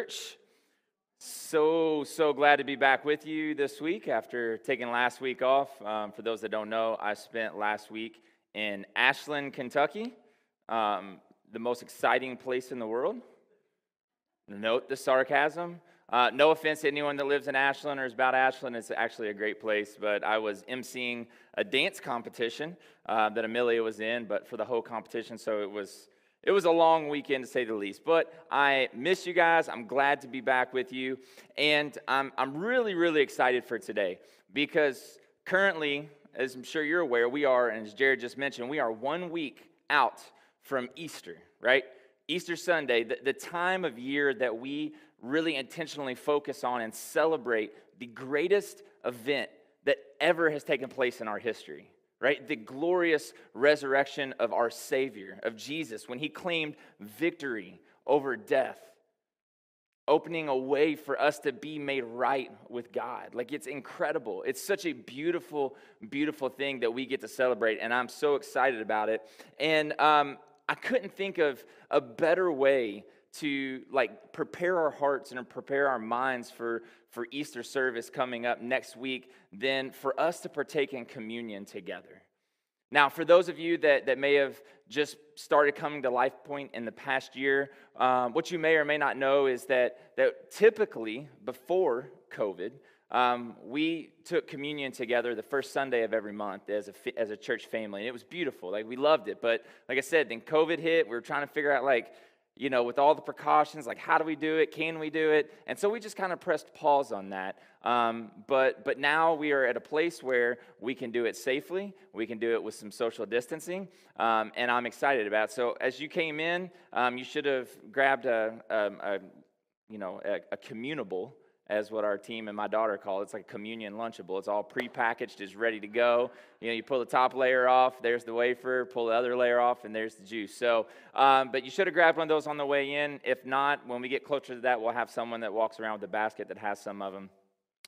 Church. So, so glad to be back with you this week after taking last week off. Um, for those that don't know, I spent last week in Ashland, Kentucky, um, the most exciting place in the world. Note the sarcasm. Uh, no offense to anyone that lives in Ashland or is about Ashland. It's actually a great place, but I was emceeing a dance competition uh, that Amelia was in, but for the whole competition, so it was it was a long weekend to say the least, but I miss you guys. I'm glad to be back with you. And I'm, I'm really, really excited for today because currently, as I'm sure you're aware, we are, and as Jared just mentioned, we are one week out from Easter, right? Easter Sunday, the, the time of year that we really intentionally focus on and celebrate the greatest event that ever has taken place in our history right? The glorious resurrection of our Savior, of Jesus, when he claimed victory over death, opening a way for us to be made right with God. Like it's incredible. It's such a beautiful, beautiful thing that we get to celebrate, and I'm so excited about it. And um, I couldn't think of a better way to like prepare our hearts and prepare our minds for for Easter service coming up next week than for us to partake in communion together. Now, for those of you that, that may have just started coming to Life Point in the past year, um, what you may or may not know is that, that typically before COVID, um, we took communion together the first Sunday of every month as a, as a church family. And it was beautiful. Like, we loved it. But like I said, then COVID hit. We were trying to figure out, like, you know, with all the precautions, like how do we do it? Can we do it? And so we just kind of pressed pause on that. Um, but but now we are at a place where we can do it safely. We can do it with some social distancing, um, and I'm excited about. It. So as you came in, um, you should have grabbed a, a, um, a you know a, a communable as what our team and my daughter call it. It's like communion lunchable. It's all prepackaged, it's ready to go. You know, you pull the top layer off, there's the wafer, pull the other layer off, and there's the juice. So, um, but you should have grabbed one of those on the way in. If not, when we get closer to that, we'll have someone that walks around with a basket that has some of them.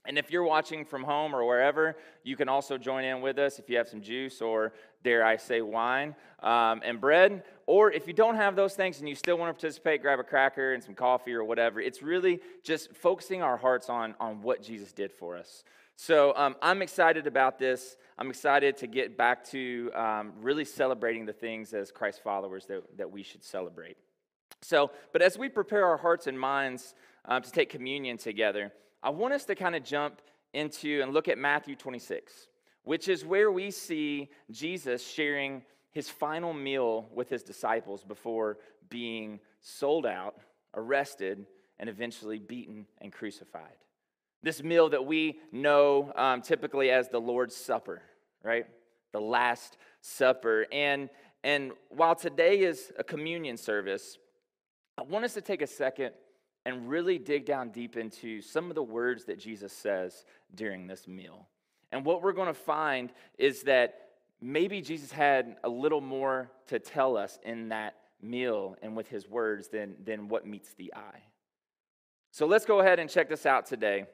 And if you're watching from home or wherever, you can also join in with us if you have some juice or, dare I say, wine um, and bread. Or if you don't have those things and you still want to participate, grab a cracker and some coffee or whatever. It's really just focusing our hearts on, on what Jesus did for us. So um, I'm excited about this. I'm excited to get back to um, really celebrating the things as Christ followers that, that we should celebrate. So, but as we prepare our hearts and minds um, to take communion together, I want us to kind of jump into and look at Matthew 26, which is where we see Jesus sharing his final meal with his disciples before being sold out, arrested, and eventually beaten and crucified. This meal that we know um, typically as the Lord's Supper, right? The Last Supper. And, and while today is a communion service, I want us to take a second and really dig down deep into some of the words that Jesus says during this meal. And what we're going to find is that maybe Jesus had a little more to tell us in that meal and with his words than, than what meets the eye. So let's go ahead and check this out today.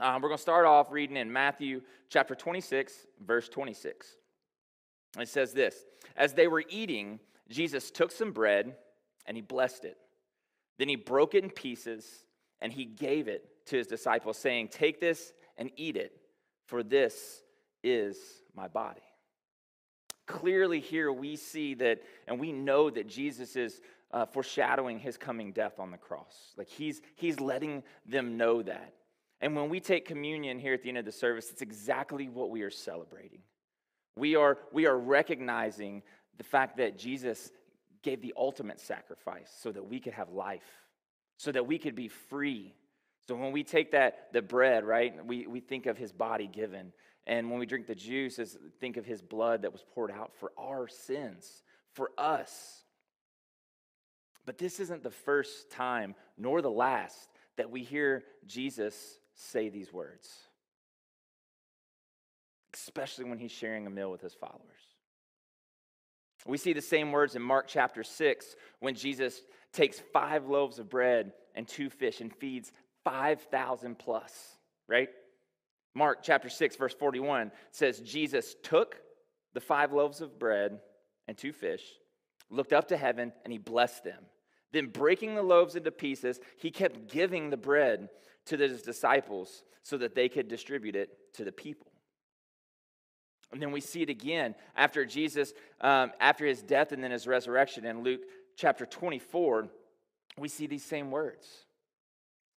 Um, we're going to start off reading in Matthew chapter 26, verse 26. It says this As they were eating, Jesus took some bread and he blessed it. Then he broke it in pieces and he gave it to his disciples, saying, Take this and eat it, for this is my body. Clearly, here we see that, and we know that Jesus is uh, foreshadowing his coming death on the cross. Like he's, he's letting them know that. And when we take communion here at the end of the service, it's exactly what we are celebrating. We are, we are recognizing the fact that Jesus gave the ultimate sacrifice so that we could have life, so that we could be free. So when we take that, the bread, right, we, we think of his body given. And when we drink the juice, is think of his blood that was poured out for our sins, for us. But this isn't the first time, nor the last, that we hear Jesus say these words, especially when he's sharing a meal with his followers. We see the same words in Mark chapter 6 when Jesus takes five loaves of bread and two fish and feeds 5,000 plus, right? Mark chapter 6, verse 41 says, Jesus took the five loaves of bread and two fish, looked up to heaven, and he blessed them. Then, breaking the loaves into pieces, he kept giving the bread to his disciples so that they could distribute it to the people. And then we see it again after Jesus, um, after his death and then his resurrection in Luke chapter 24, we see these same words.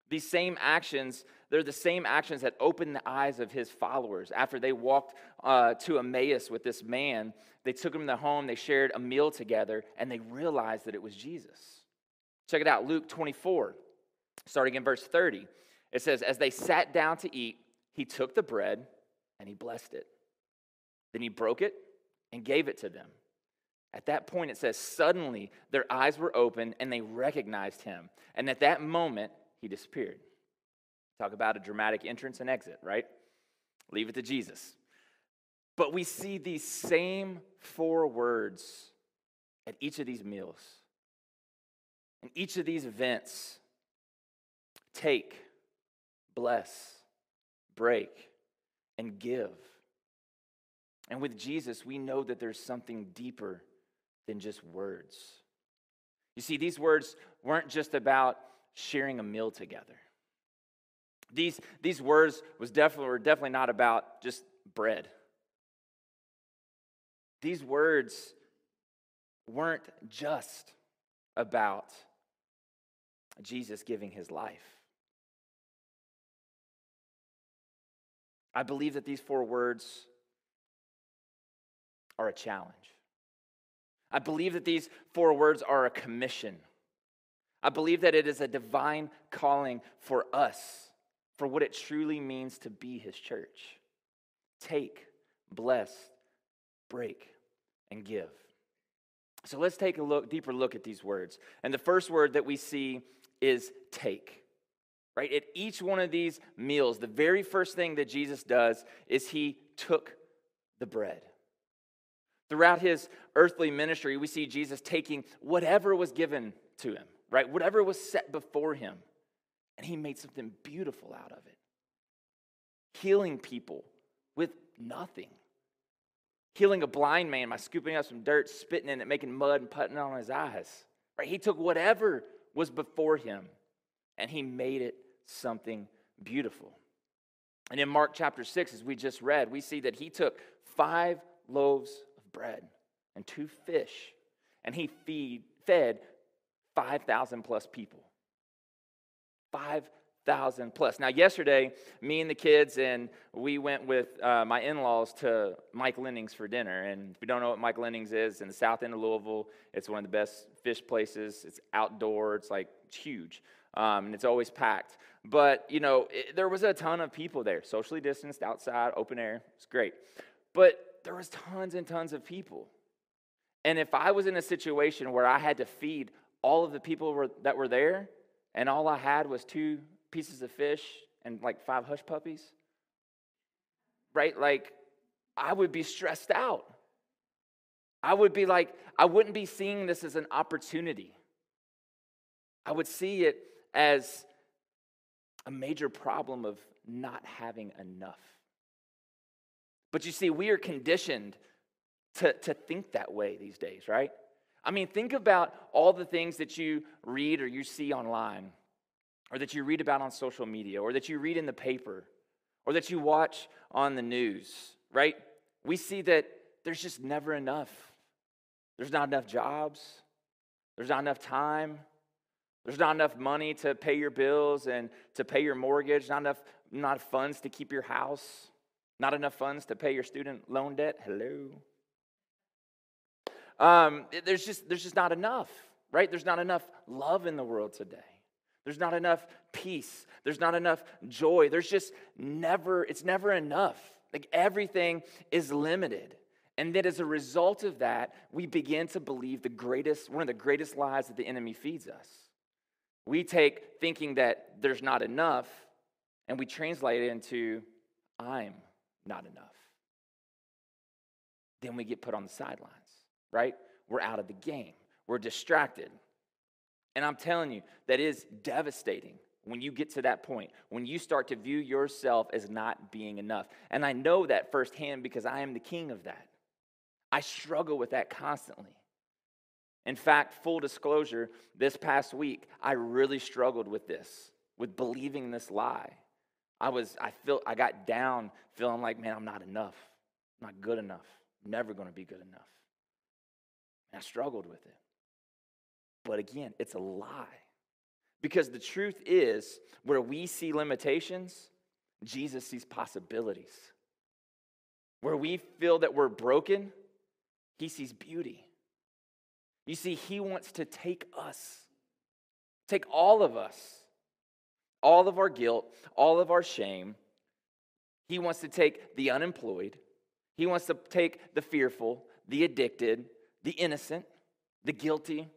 These same actions, they're the same actions that opened the eyes of his followers. After they walked uh, to Emmaus with this man, they took him to the home, they shared a meal together, and they realized that it was Jesus. Check it out, Luke 24, starting in verse 30. It says, As they sat down to eat, he took the bread and he blessed it. Then he broke it and gave it to them. At that point, it says, Suddenly their eyes were open and they recognized him. And at that moment, he disappeared. Talk about a dramatic entrance and exit, right? Leave it to Jesus. But we see these same four words at each of these meals. In each of these events, take, bless, break, and give. And with Jesus, we know that there's something deeper than just words. You see, these words weren't just about sharing a meal together. These, these words was definitely, were definitely not about just bread. These words weren't just about Jesus giving his life. I believe that these four words are a challenge. I believe that these four words are a commission. I believe that it is a divine calling for us, for what it truly means to be his church. Take, bless, break, and give. So let's take a look, deeper look at these words. And the first word that we see is take. Right? At each one of these meals, the very first thing that Jesus does is he took the bread. Throughout his earthly ministry, we see Jesus taking whatever was given to him, right? Whatever was set before him, and he made something beautiful out of it. Healing people with nothing. Healing a blind man by scooping up some dirt, spitting in it, making mud, and putting it on his eyes. Right? He took whatever was before him and he made it something beautiful. And in Mark chapter 6, as we just read, we see that he took five loaves of bread and two fish, and he feed, fed 5,000 plus people. 5,000 plus. Now, yesterday, me and the kids, and we went with uh, my in laws to Mike Linnig's for dinner. And if you don't know what Mike Linnig's is, in the south end of Louisville, it's one of the best fish places. It's outdoor, it's like it's huge um, and it's always packed. But, you know, it, there was a ton of people there, socially distanced, outside, open air. It's great. But there was tons and tons of people. And if I was in a situation where I had to feed all of the people were, that were there, and all I had was two pieces of fish and like five hush puppies, right? Like, I would be stressed out. I would be like, I wouldn't be seeing this as an opportunity. I would see it as a major problem of not having enough. But you see, we are conditioned to, to think that way these days, right? I mean, think about all the things that you read or you see online, or that you read about on social media, or that you read in the paper, or that you watch on the news, right? We see that there's just never enough. There's not enough jobs, there's not enough time, there's not enough money to pay your bills and to pay your mortgage, not enough not funds to keep your house, not enough funds to pay your student loan debt. Hello. Um, there's just there's just not enough, right? There's not enough love in the world today. There's not enough peace. There's not enough joy. There's just never, it's never enough. Like everything is limited. And that as a result of that, we begin to believe the greatest, one of the greatest lies that the enemy feeds us. We take thinking that there's not enough and we translate it into I'm not enough. Then we get put on the sidelines, right? We're out of the game. We're distracted. And I'm telling you, that is devastating when you get to that point, when you start to view yourself as not being enough. And I know that firsthand because I am the king of that. I struggle with that constantly. In fact, full disclosure, this past week, I really struggled with this, with believing this lie. I was, I felt, I got down feeling like, man, I'm not enough. I'm not good enough. I'm never to be good enough. And I struggled with it. But again, it's a lie. Because the truth is, where we see limitations, Jesus sees possibilities. Where we feel that we're broken, he sees beauty. You see, he wants to take us, take all of us, all of our guilt, all of our shame. He wants to take the unemployed, he wants to take the fearful, the addicted, the innocent, the guilty,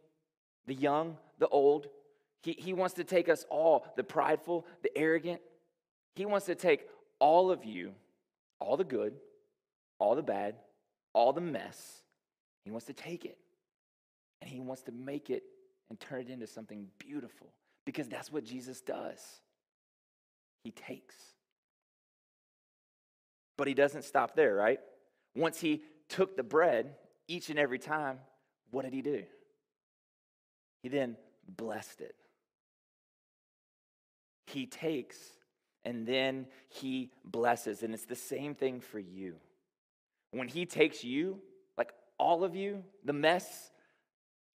the young, the old. He, he wants to take us all, the prideful, the arrogant. He wants to take all of you, all the good, all the bad, all the mess. He wants to take it and he wants to make it and turn it into something beautiful because that's what Jesus does. He takes. But he doesn't stop there, right? Once he took the bread each and every time, what did he do? He then blessed it. He takes and then he blesses. And it's the same thing for you. When he takes you, like all of you, the mess,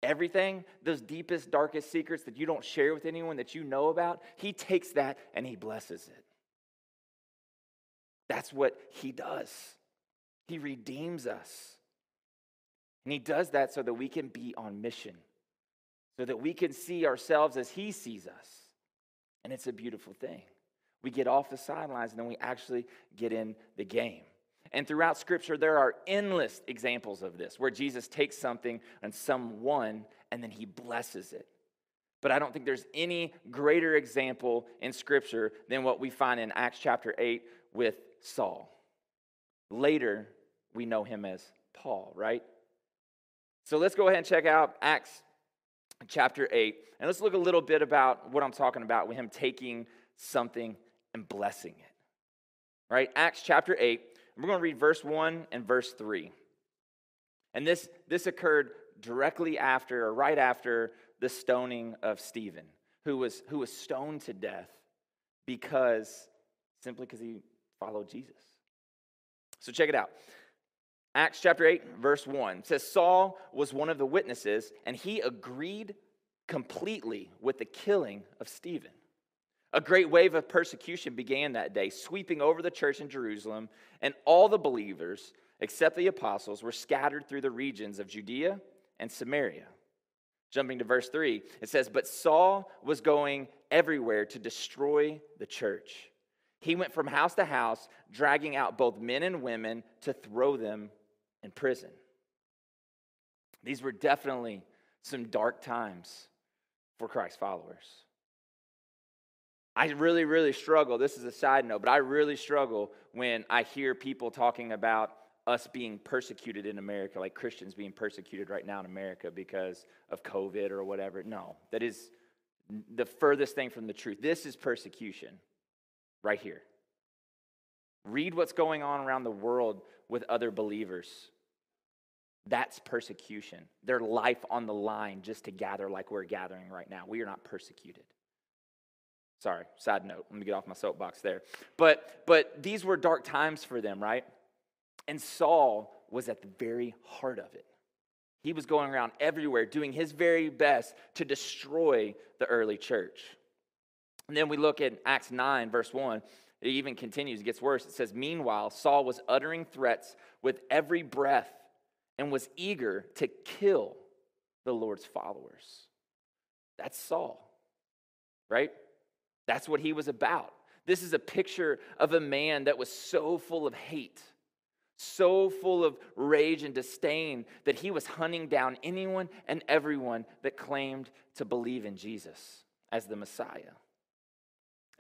everything, those deepest, darkest secrets that you don't share with anyone that you know about, he takes that and he blesses it. That's what he does. He redeems us. And he does that so that we can be on mission, so that we can see ourselves as he sees us. And it's a beautiful thing. We get off the sidelines and then we actually get in the game. And throughout Scripture, there are endless examples of this where Jesus takes something and someone and then he blesses it. But I don't think there's any greater example in Scripture than what we find in Acts chapter 8 with Saul. Later, we know him as Paul, right? So let's go ahead and check out Acts chapter 8. And let's look a little bit about what I'm talking about with him taking something and blessing it. Right? Acts chapter 8. We're going to read verse 1 and verse 3. And this, this occurred directly after or right after the stoning of Stephen, who was, who was stoned to death because simply because he followed Jesus. So check it out. Acts chapter 8, verse 1 says Saul was one of the witnesses, and he agreed completely with the killing of Stephen. A great wave of persecution began that day, sweeping over the church in Jerusalem, and all the believers, except the apostles, were scattered through the regions of Judea and Samaria. Jumping to verse 3, it says, But Saul was going everywhere to destroy the church. He went from house to house, dragging out both men and women to throw them in prison. These were definitely some dark times for Christ followers. I really, really struggle. This is a side note, but I really struggle when I hear people talking about us being persecuted in America, like Christians being persecuted right now in America because of COVID or whatever. No, that is the furthest thing from the truth. This is persecution right here. Read what's going on around the world with other believers. That's persecution. Their life on the line just to gather like we're gathering right now. We are not persecuted. Sorry, side note. Let me get off my soapbox there. But but these were dark times for them, right? And Saul was at the very heart of it. He was going around everywhere doing his very best to destroy the early church. And then we look at Acts 9, verse 1. It even continues, it gets worse. It says, Meanwhile, Saul was uttering threats with every breath and was eager to kill the Lord's followers. That's Saul, right? That's what he was about. This is a picture of a man that was so full of hate, so full of rage and disdain that he was hunting down anyone and everyone that claimed to believe in Jesus as the Messiah.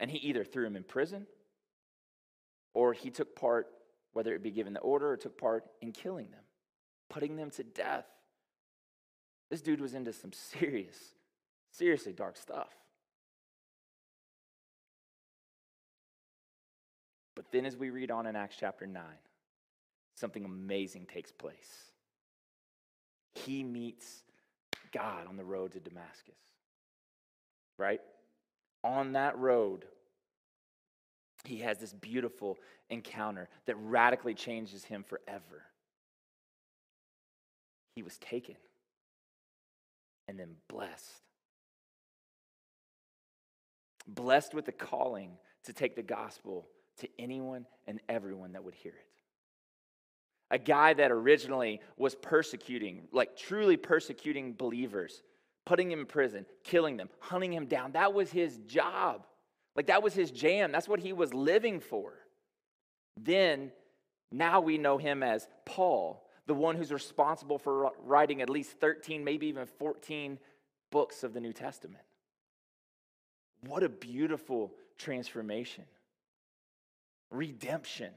And he either threw him in prison or he took part, whether it be given the order or took part in killing them, putting them to death. This dude was into some serious, seriously dark stuff. But then, as we read on in Acts chapter 9, something amazing takes place. He meets God on the road to Damascus. Right? On that road, he has this beautiful encounter that radically changes him forever. He was taken and then blessed. Blessed with the calling to take the gospel to anyone and everyone that would hear it. A guy that originally was persecuting, like truly persecuting believers, putting him in prison, killing them, hunting him down. That was his job. Like that was his jam. That's what he was living for. Then, now we know him as Paul, the one who's responsible for writing at least 13, maybe even 14 books of the New Testament. What a beautiful transformation, redemption.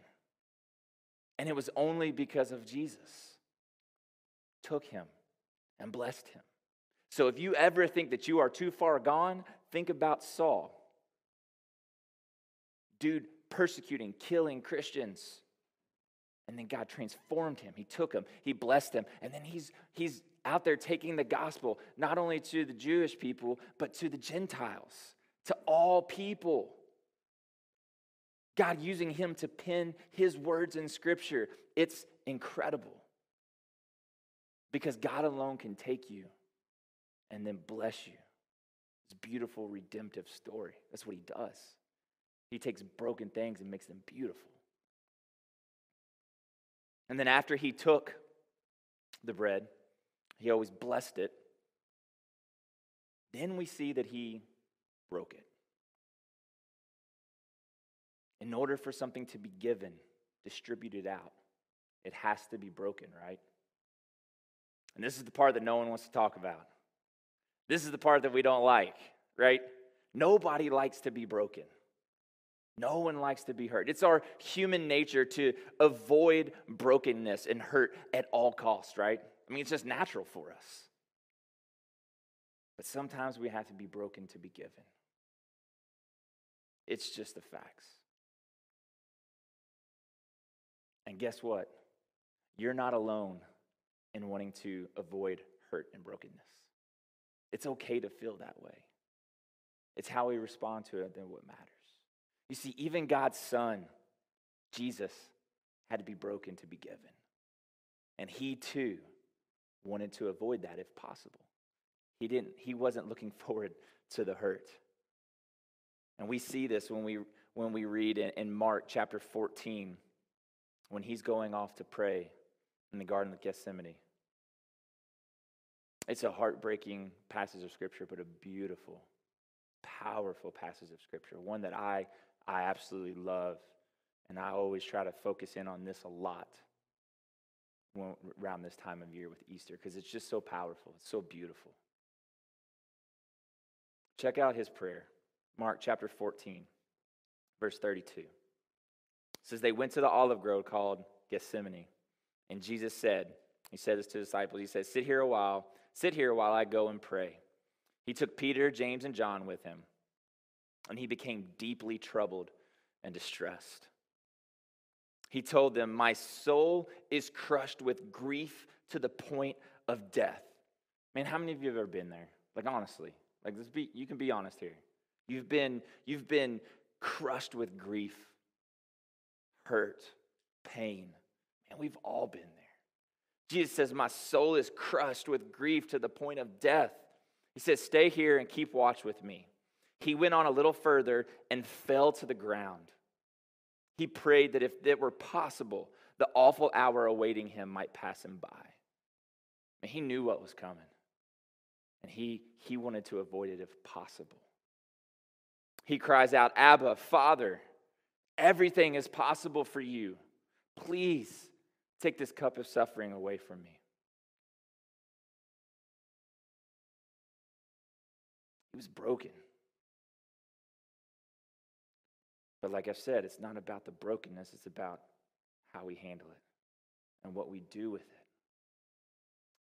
And it was only because of Jesus. Took him and blessed him. So if you ever think that you are too far gone, think about Saul. Dude persecuting, killing Christians. And then God transformed him. He took him, he blessed him, and then he's he's out there taking the gospel not only to the Jewish people, but to the Gentiles, to all people. God using him to pen his words in scripture. It's incredible. Because God alone can take you and then bless you. It's beautiful, redemptive story. That's what he does. He takes broken things and makes them beautiful. And then after he took the bread, he always blessed it. Then we see that he broke it. In order for something to be given, distributed out, it has to be broken, right? And this is the part that no one wants to talk about. This is the part that we don't like, right? Nobody likes to be broken. No one likes to be hurt. It's our human nature to avoid brokenness and hurt at all costs, right? I mean, it's just natural for us. But sometimes we have to be broken to be given. It's just the facts. And guess what? You're not alone in wanting to avoid hurt and brokenness. It's okay to feel that way. It's how we respond to it that what matters. You see, even God's Son, Jesus, had to be broken to be given. And he too wanted to avoid that if possible. He didn't, he wasn't looking forward to the hurt. And we see this when we when we read in, Mark chapter 14, when he's going off to pray in the Garden of Gethsemane. It's a heartbreaking passage of Scripture, but a beautiful, powerful passage of Scripture, one that I I absolutely love. And I always try to focus in on this a lot around this time of year with Easter because it's just so powerful. It's so beautiful. Check out his prayer, Mark chapter 14, verse 32. It says, They went to the olive grove called Gethsemane. And Jesus said, He said this to the disciples, He said, Sit here a while, sit here while I go and pray. He took Peter, James, and John with him and he became deeply troubled and distressed. He told them, My soul is crushed with grief to the point of death. Man, how many of you have ever been there? Like, honestly, like, this be, you can be honest here. You've been, you've been crushed with grief, hurt, pain. Man, we've all been there. Jesus says, My soul is crushed with grief to the point of death. He says, Stay here and keep watch with me. He went on a little further and fell to the ground. He prayed that if it were possible, the awful hour awaiting him might pass him by. And he knew what was coming. And he, he wanted to avoid it if possible. He cries out, Abba, Father, everything is possible for you. Please take this cup of suffering away from me. He was broken. But like I've said, it's not about the brokenness, it's about how we handle it and what we do with it.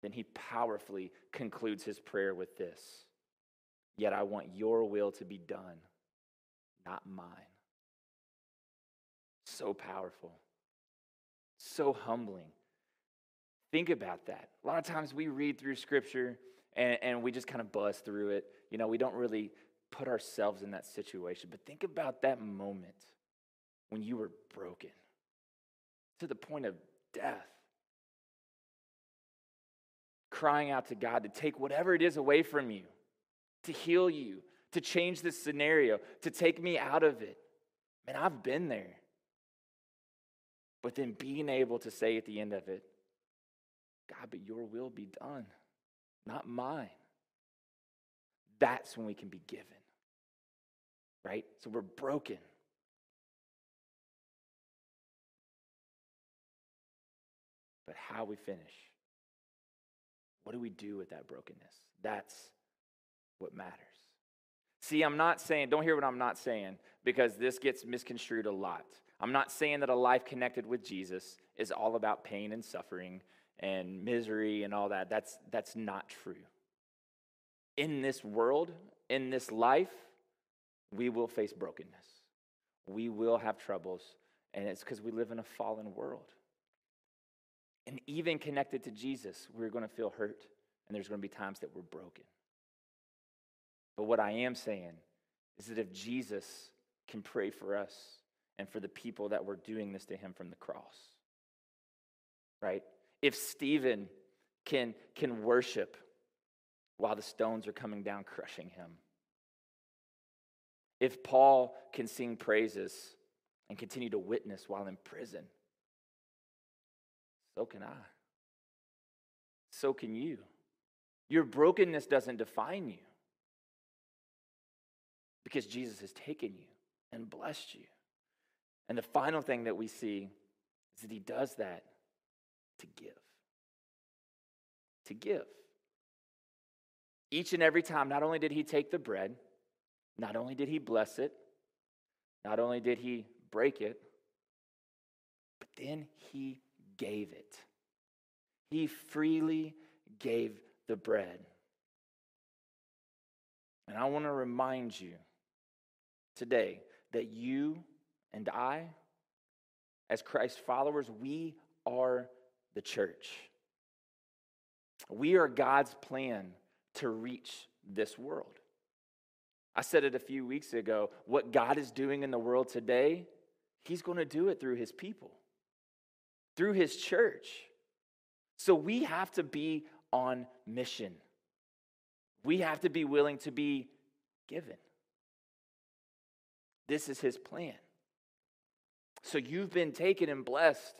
Then he powerfully concludes his prayer with this Yet I want your will to be done, not mine. So powerful, so humbling. Think about that. A lot of times we read through scripture and, and we just kind of buzz through it. You know, we don't really put ourselves in that situation. But think about that moment when you were broken to the point of death. Crying out to God to take whatever it is away from you, to heal you, to change this scenario, to take me out of it. Man, I've been there. But then being able to say at the end of it, God, but your will be done, not mine. That's when we can be given. Right? So we're broken. But how we finish, what do we do with that brokenness? That's what matters. See, I'm not saying, don't hear what I'm not saying, because this gets misconstrued a lot. I'm not saying that a life connected with Jesus is all about pain and suffering and misery and all that. That's, that's not true. In this world, in this life, we will face brokenness. We will have troubles, and it's because we live in a fallen world. And even connected to Jesus, we're going to feel hurt, and there's going to be times that we're broken. But what I am saying is that if Jesus can pray for us and for the people that were doing this to him from the cross, right? If Stephen can, can worship while the stones are coming down, crushing him, if Paul can sing praises and continue to witness while in prison, so can I. So can you. Your brokenness doesn't define you because Jesus has taken you and blessed you. And the final thing that we see is that he does that to give. To give. Each and every time, not only did he take the bread, not only did he bless it, not only did he break it, but then he gave it. He freely gave the bread. And I want to remind you today that you and I, as Christ followers, we are the church. We are God's plan to reach this world. I said it a few weeks ago. What God is doing in the world today, He's going to do it through His people, through His church. So we have to be on mission. We have to be willing to be given. This is His plan. So you've been taken and blessed,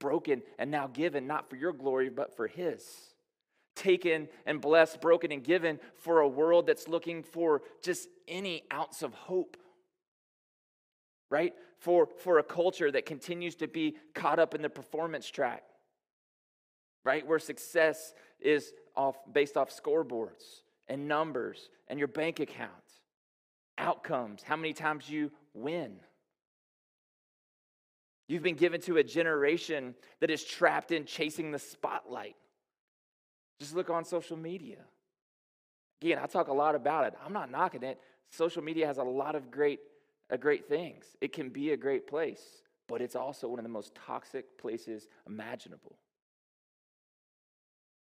broken, and now given, not for your glory, but for His. Taken and blessed, broken, and given for a world that's looking for just any ounce of hope. Right? For, for a culture that continues to be caught up in the performance track. Right? Where success is off, based off scoreboards and numbers and your bank account, outcomes, how many times you win. You've been given to a generation that is trapped in chasing the spotlight. Just look on social media. Again, I talk a lot about it. I'm not knocking it. Social media has a lot of great, uh, great things. It can be a great place, but it's also one of the most toxic places imaginable.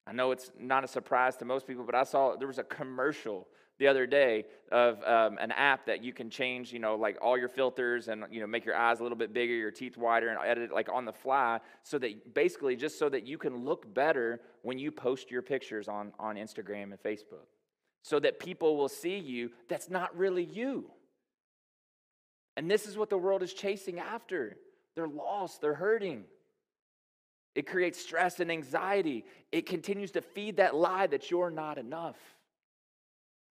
I know it's not a surprise to most people, but I saw there was a commercial the other day of um, an app that you can change, you know, like all your filters and, you know, make your eyes a little bit bigger, your teeth wider, and edit it like on the fly so that basically just so that you can look better when you post your pictures on, on Instagram and Facebook. So that people will see you that's not really you. And this is what the world is chasing after. They're lost, they're hurting. It creates stress and anxiety. It continues to feed that lie that you're not enough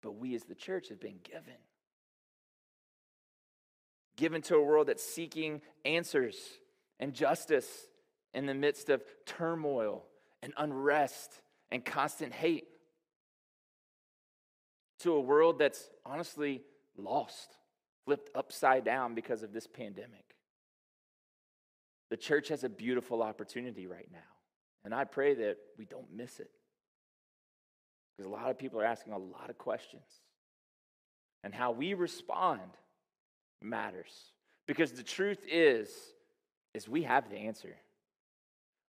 but we as the church have been given. Given to a world that's seeking answers and justice in the midst of turmoil and unrest and constant hate. To a world that's honestly lost, flipped upside down because of this pandemic. The church has a beautiful opportunity right now, and I pray that we don't miss it. Because a lot of people are asking a lot of questions. And how we respond matters. Because the truth is, is we have the answer.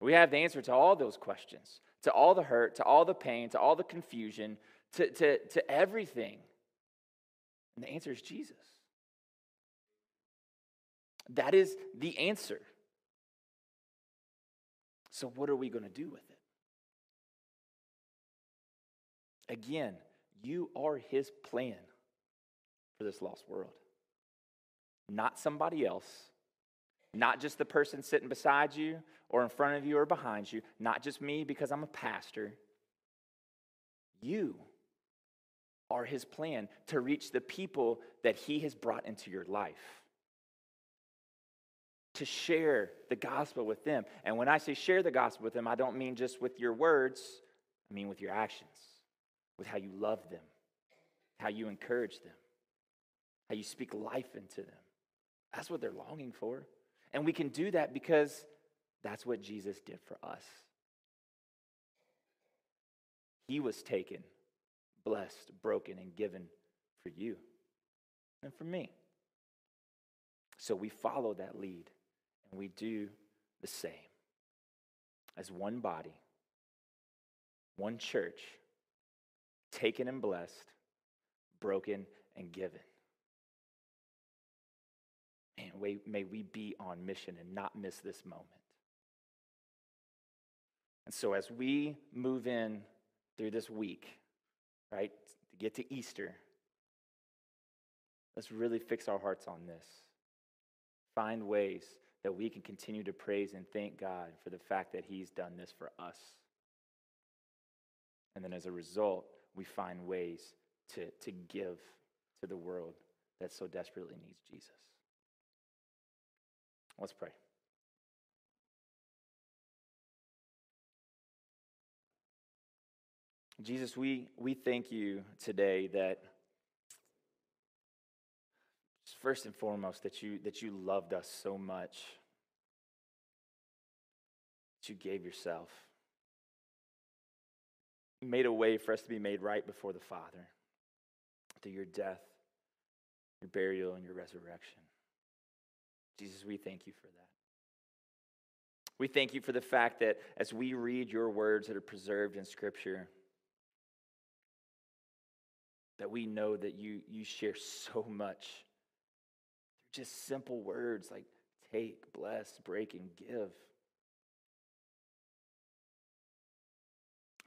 We have the answer to all those questions. to all the hurt, to all the pain, to all the confusion, to, to, to everything? And the answer is Jesus. That is the answer. So, what are we going to do with it? Again, you are his plan for this lost world, not somebody else, not just the person sitting beside you or in front of you or behind you, not just me because I'm a pastor. You are his plan to reach the people that he has brought into your life. To share the gospel with them. And when I say share the gospel with them, I don't mean just with your words, I mean with your actions, with how you love them, how you encourage them, how you speak life into them. That's what they're longing for. And we can do that because that's what Jesus did for us. He was taken, blessed, broken, and given for you and for me. So we follow that lead and we do the same as one body, one church, taken and blessed, broken and given. And may we be on mission and not miss this moment. And so, as we move in through this week, right, to get to Easter, let's really fix our hearts on this. Find ways that we can continue to praise and thank God for the fact that He's done this for us. And then, as a result, we find ways to, to give to the world that so desperately needs Jesus. Let's pray. Jesus, we, we thank you today that first and foremost that you that you loved us so much that you gave yourself. Made a way for us to be made right before the Father through your death, your burial, and your resurrection. Jesus, we thank you for that. We thank you for the fact that as we read your words that are preserved in Scripture, that we know that you, you share so much. They're just simple words like take, bless, break, and give.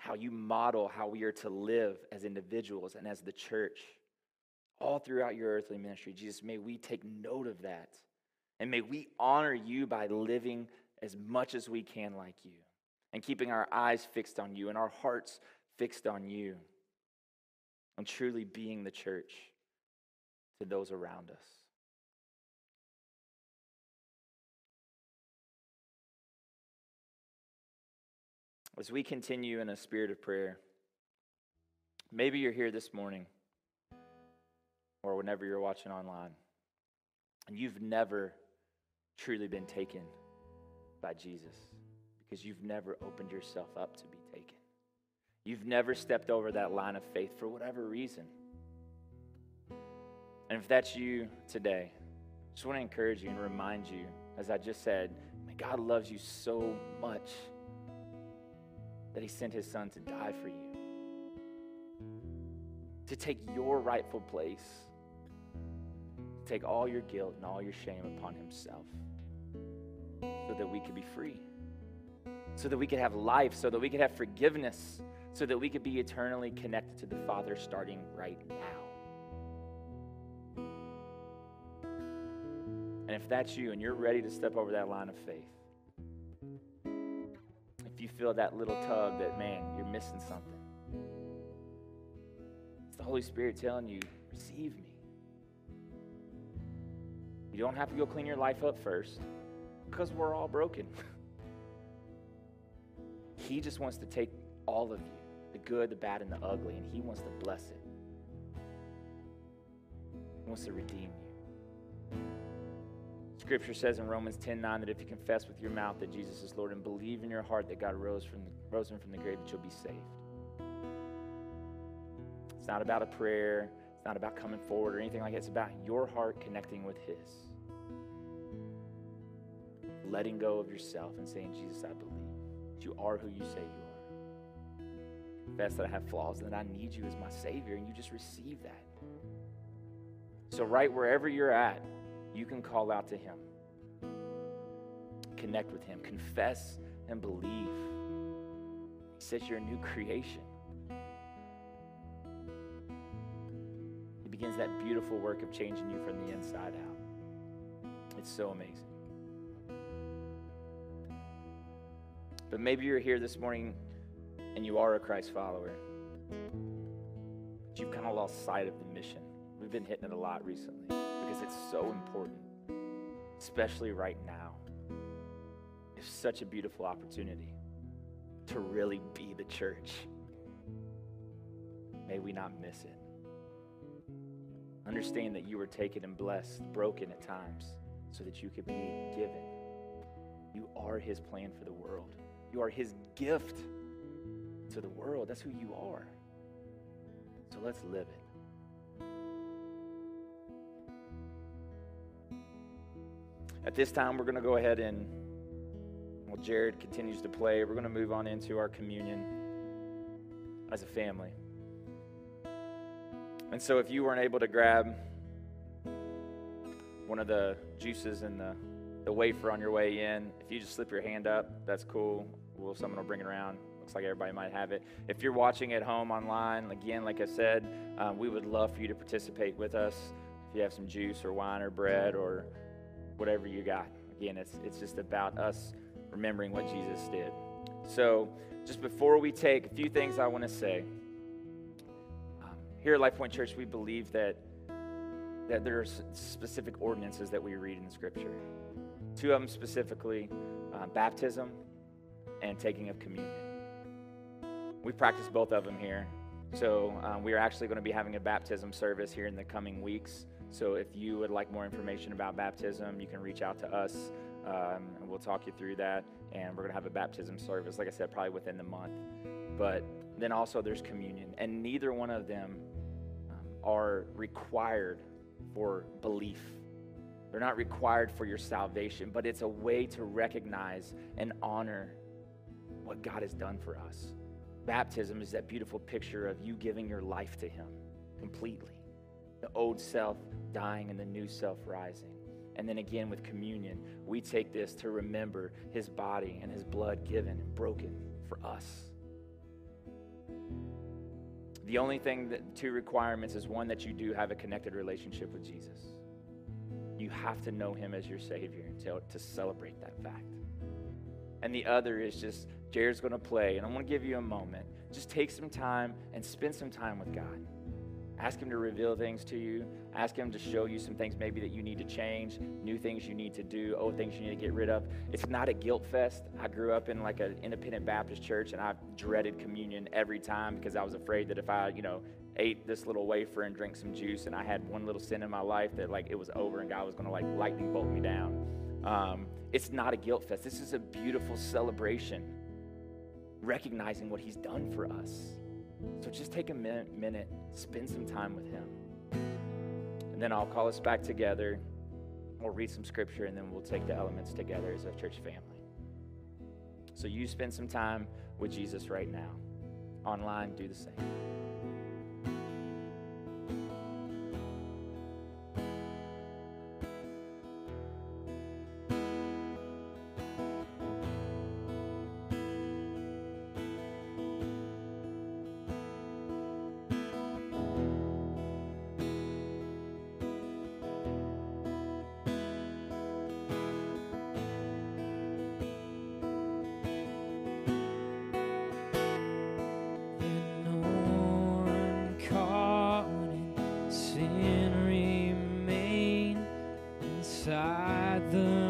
How you model how we are to live as individuals and as the church all throughout your earthly ministry. Jesus, may we take note of that. And may we honor you by living as much as we can like you and keeping our eyes fixed on you and our hearts fixed on you and truly being the church to those around us. As we continue in a spirit of prayer, maybe you're here this morning or whenever you're watching online and you've never truly been taken by Jesus because you've never opened yourself up to be taken. You've never stepped over that line of faith for whatever reason. And if that's you today, I just want to encourage you and remind you, as I just said, God loves you so much that He sent His Son to die for you, to take your rightful place, to take all your guilt and all your shame upon Himself so that we could be free, so that we could have life, so that we could have forgiveness, so that we could be eternally connected to the Father starting right now. And if that's you and you're ready to step over that line of faith, you feel that little tug that, man, you're missing something, it's the Holy Spirit telling you, receive me. You don't have to go clean your life up first because we're all broken. he just wants to take all of you the good, the bad, and the ugly and He wants to bless it. He wants to redeem you. Scripture says in Romans 10 9 that if you confess with your mouth that Jesus is Lord and believe in your heart that God rose, from the, rose him from the grave, that you'll be saved. It's not about a prayer, it's not about coming forward or anything like that. It's about your heart connecting with His letting go of yourself and saying, Jesus, I believe you are who you say you are. confess that I have flaws and that I need you as my Savior, and you just receive that. So, right wherever you're at, you can call out to Him, connect with Him, confess and believe. He says you're a new creation. He begins that beautiful work of changing you from the inside out. It's so amazing. But maybe you're here this morning and you are a Christ follower, but you've kind of lost sight of the mission. We've been hitting it a lot recently it's so important, especially right now. It's such a beautiful opportunity to really be the church. May we not miss it. Understand that you were taken and blessed, broken at times, so that you could be given. You are His plan for the world. You are His gift to the world. That's who you are. So let's live it. At this time, we're going to go ahead and, while Jared continues to play, we're going to move on into our communion as a family. And so, if you weren't able to grab one of the juices and the, the wafer on your way in, if you just slip your hand up, that's cool. We'll, someone will bring it around. Looks like everybody might have it. If you're watching at home online, again, like I said, um, we would love for you to participate with us. If you have some juice or wine or bread or whatever you got. Again, it's, it's just about us remembering what Jesus did. So, just before we take a few things I want to say. Um, here at Life Point Church, we believe that, that there are specific ordinances that we read in Scripture. Two of them specifically uh, baptism and taking of communion. We practice both of them here. So um, we are actually going to be having a baptism service here in the coming weeks. So if you would like more information about baptism, you can reach out to us um, and we'll talk you through that. And we're going to have a baptism service, like I said, probably within the month. But then also there's communion, and neither one of them um, are required for belief. They're not required for your salvation, but it's a way to recognize and honor what God has done for us. Baptism is that beautiful picture of you giving your life to Him completely. The old self dying and the new self rising. And then again with communion, we take this to remember His body and His blood given and broken for us. The only thing that two requirements is one that you do have a connected relationship with Jesus. You have to know him as your Savior to, to celebrate that fact. And the other is just Jared's going to play, and I'm going to give you a moment. Just take some time and spend some time with God. Ask Him to reveal things to you. Ask Him to show you some things maybe that you need to change, new things you need to do, old things you need to get rid of. It's not a guilt fest. I grew up in like an independent Baptist church, and I dreaded communion every time because I was afraid that if I, you know, ate this little wafer and drank some juice, and I had one little sin in my life that like it was over, and God was going to like lightning bolt me down. Um, it's not a guilt fest. This is a beautiful celebration recognizing what he's done for us. So just take a minute, minute, spend some time with him. And then I'll call us back together. We'll read some scripture and then we'll take the elements together as a church family. So you spend some time with Jesus right now. Online, do the same. beside the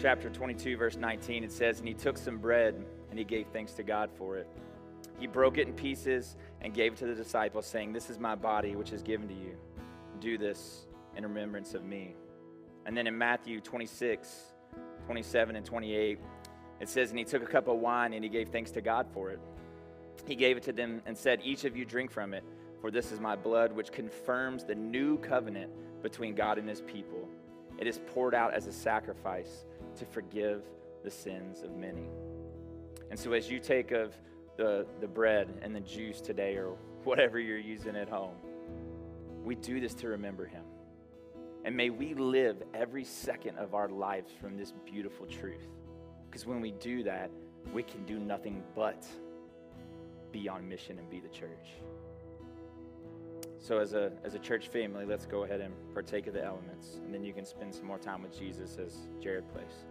chapter 22, verse 19, it says, And he took some bread and he gave thanks to God for it. He broke it in pieces and gave it to the disciples, saying, This is my body, which is given to you. Do this in remembrance of me. And then in Matthew 26, 27, and 28, it says, And he took a cup of wine and he gave thanks to God for it. He gave it to them and said, Each of you drink from it, for this is my blood, which confirms the new covenant between God and his people. It is poured out as a sacrifice to forgive the sins of many. And so, as you take of the, the bread and the juice today, or whatever you're using at home, we do this to remember him. And may we live every second of our lives from this beautiful truth. Because when we do that, we can do nothing but be on mission and be the church. So, as a, as a church family, let's go ahead and partake of the elements. And then you can spend some more time with Jesus as Jared plays.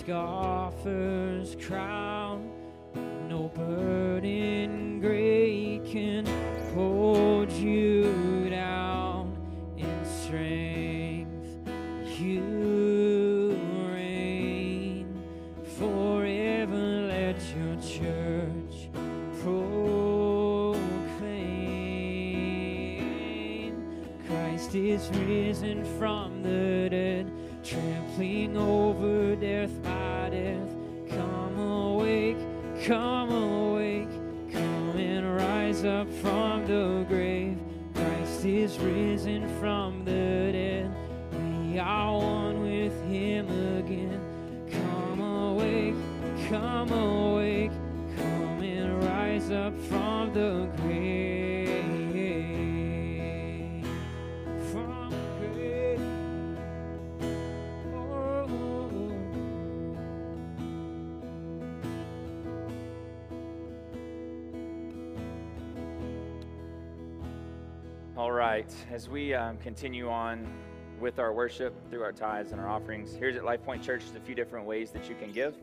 Scoffer's crown, no burden up from the grave. From grave. Oh. All right, as we um, continue on with our worship through our tithes and our offerings, here's at Life Point Church, there's a few different ways that you can give.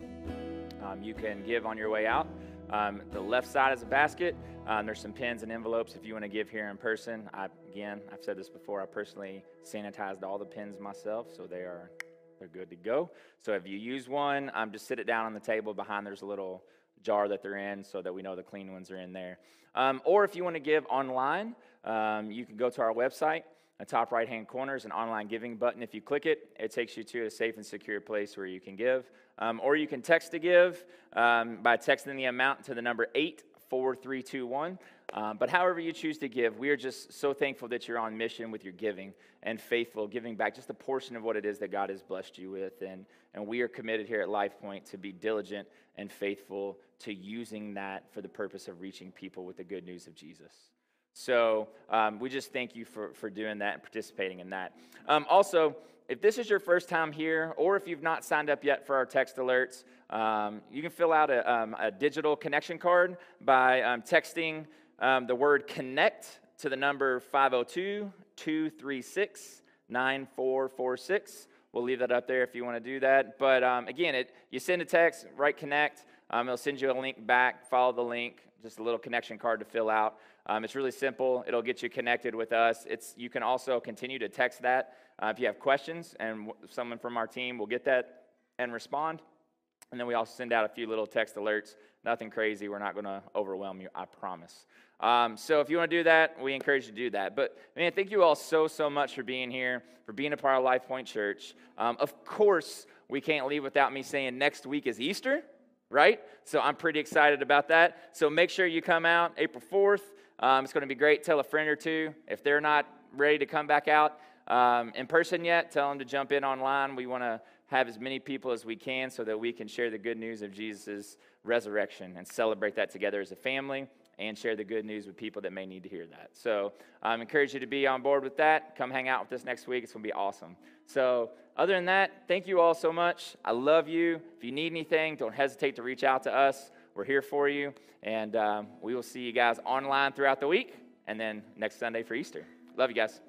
Um, you can give on your way out. Um, the left side is a basket. Um, there's some pens and envelopes if you want to give here in person. I, again, I've said this before. I personally sanitized all the pens myself, so they are they're good to go. So if you use one, um, just sit it down on the table behind. There's a little jar that they're in, so that we know the clean ones are in there. Um, or if you want to give online, um, you can go to our website. The top right hand corner is an online giving button. If you click it, it takes you to a safe and secure place where you can give. Um, or you can text to give um, by texting the amount to the number 84321. Um, but however you choose to give, we are just so thankful that you're on mission with your giving and faithful, giving back just a portion of what it is that God has blessed you with. And, and we are committed here at Life Point to be diligent and faithful to using that for the purpose of reaching people with the good news of Jesus. So um, we just thank you for, for doing that and participating in that. Um, also, if this is your first time here, or if you've not signed up yet for our text alerts, um, you can fill out a, um, a digital connection card by um, texting um, the word connect to the number 502 236 9446. We'll leave that up there if you want to do that. But again, it, you send a text, write connect. It'll send you a link back. Follow the link, just a little connection card to fill out. Um, it's really simple. It'll get you connected with us. It's, you can also continue to text that uh, if you have questions, and w- someone from our team will get that and respond. And then we also send out a few little text alerts. Nothing crazy. We're not going to overwhelm you, I promise. Um, so if you want to do that, we encourage you to do that. But man, thank you all so, so much for being here, for being a part of Life Point Church. Um, of course, we can't leave without me saying next week is Easter, right? So I'm pretty excited about that. So make sure you come out April 4th. Um, it's going to be great. Tell a friend or two. If they're not ready to come back out um, in person yet, tell them to jump in online. We want to have as many people as we can so that we can share the good news of Jesus' resurrection and celebrate that together as a family and share the good news with people that may need to hear that. So I um, encourage you to be on board with that. Come hang out with us next week. It's going to be awesome. So, other than that, thank you all so much. I love you. If you need anything, don't hesitate to reach out to us. We're here for you. And um, we will see you guys online throughout the week and then next Sunday for Easter. Love you guys.